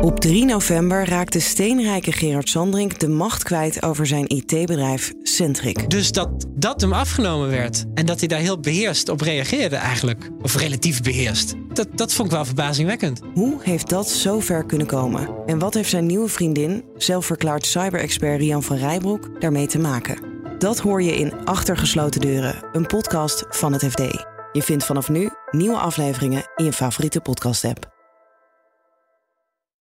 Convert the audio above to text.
Op 3 november raakte steenrijke Gerard Sandring de macht kwijt over zijn IT-bedrijf Centric. Dus dat dat hem afgenomen werd en dat hij daar heel beheerst op reageerde eigenlijk, of relatief beheerst, dat, dat vond ik wel verbazingwekkend. Hoe heeft dat zo ver kunnen komen? En wat heeft zijn nieuwe vriendin, zelfverklaard cyber-expert Rian van Rijbroek, daarmee te maken? Dat hoor je in Achtergesloten Deuren, een podcast van het FD. Je vindt vanaf nu nieuwe afleveringen in je favoriete podcast-app.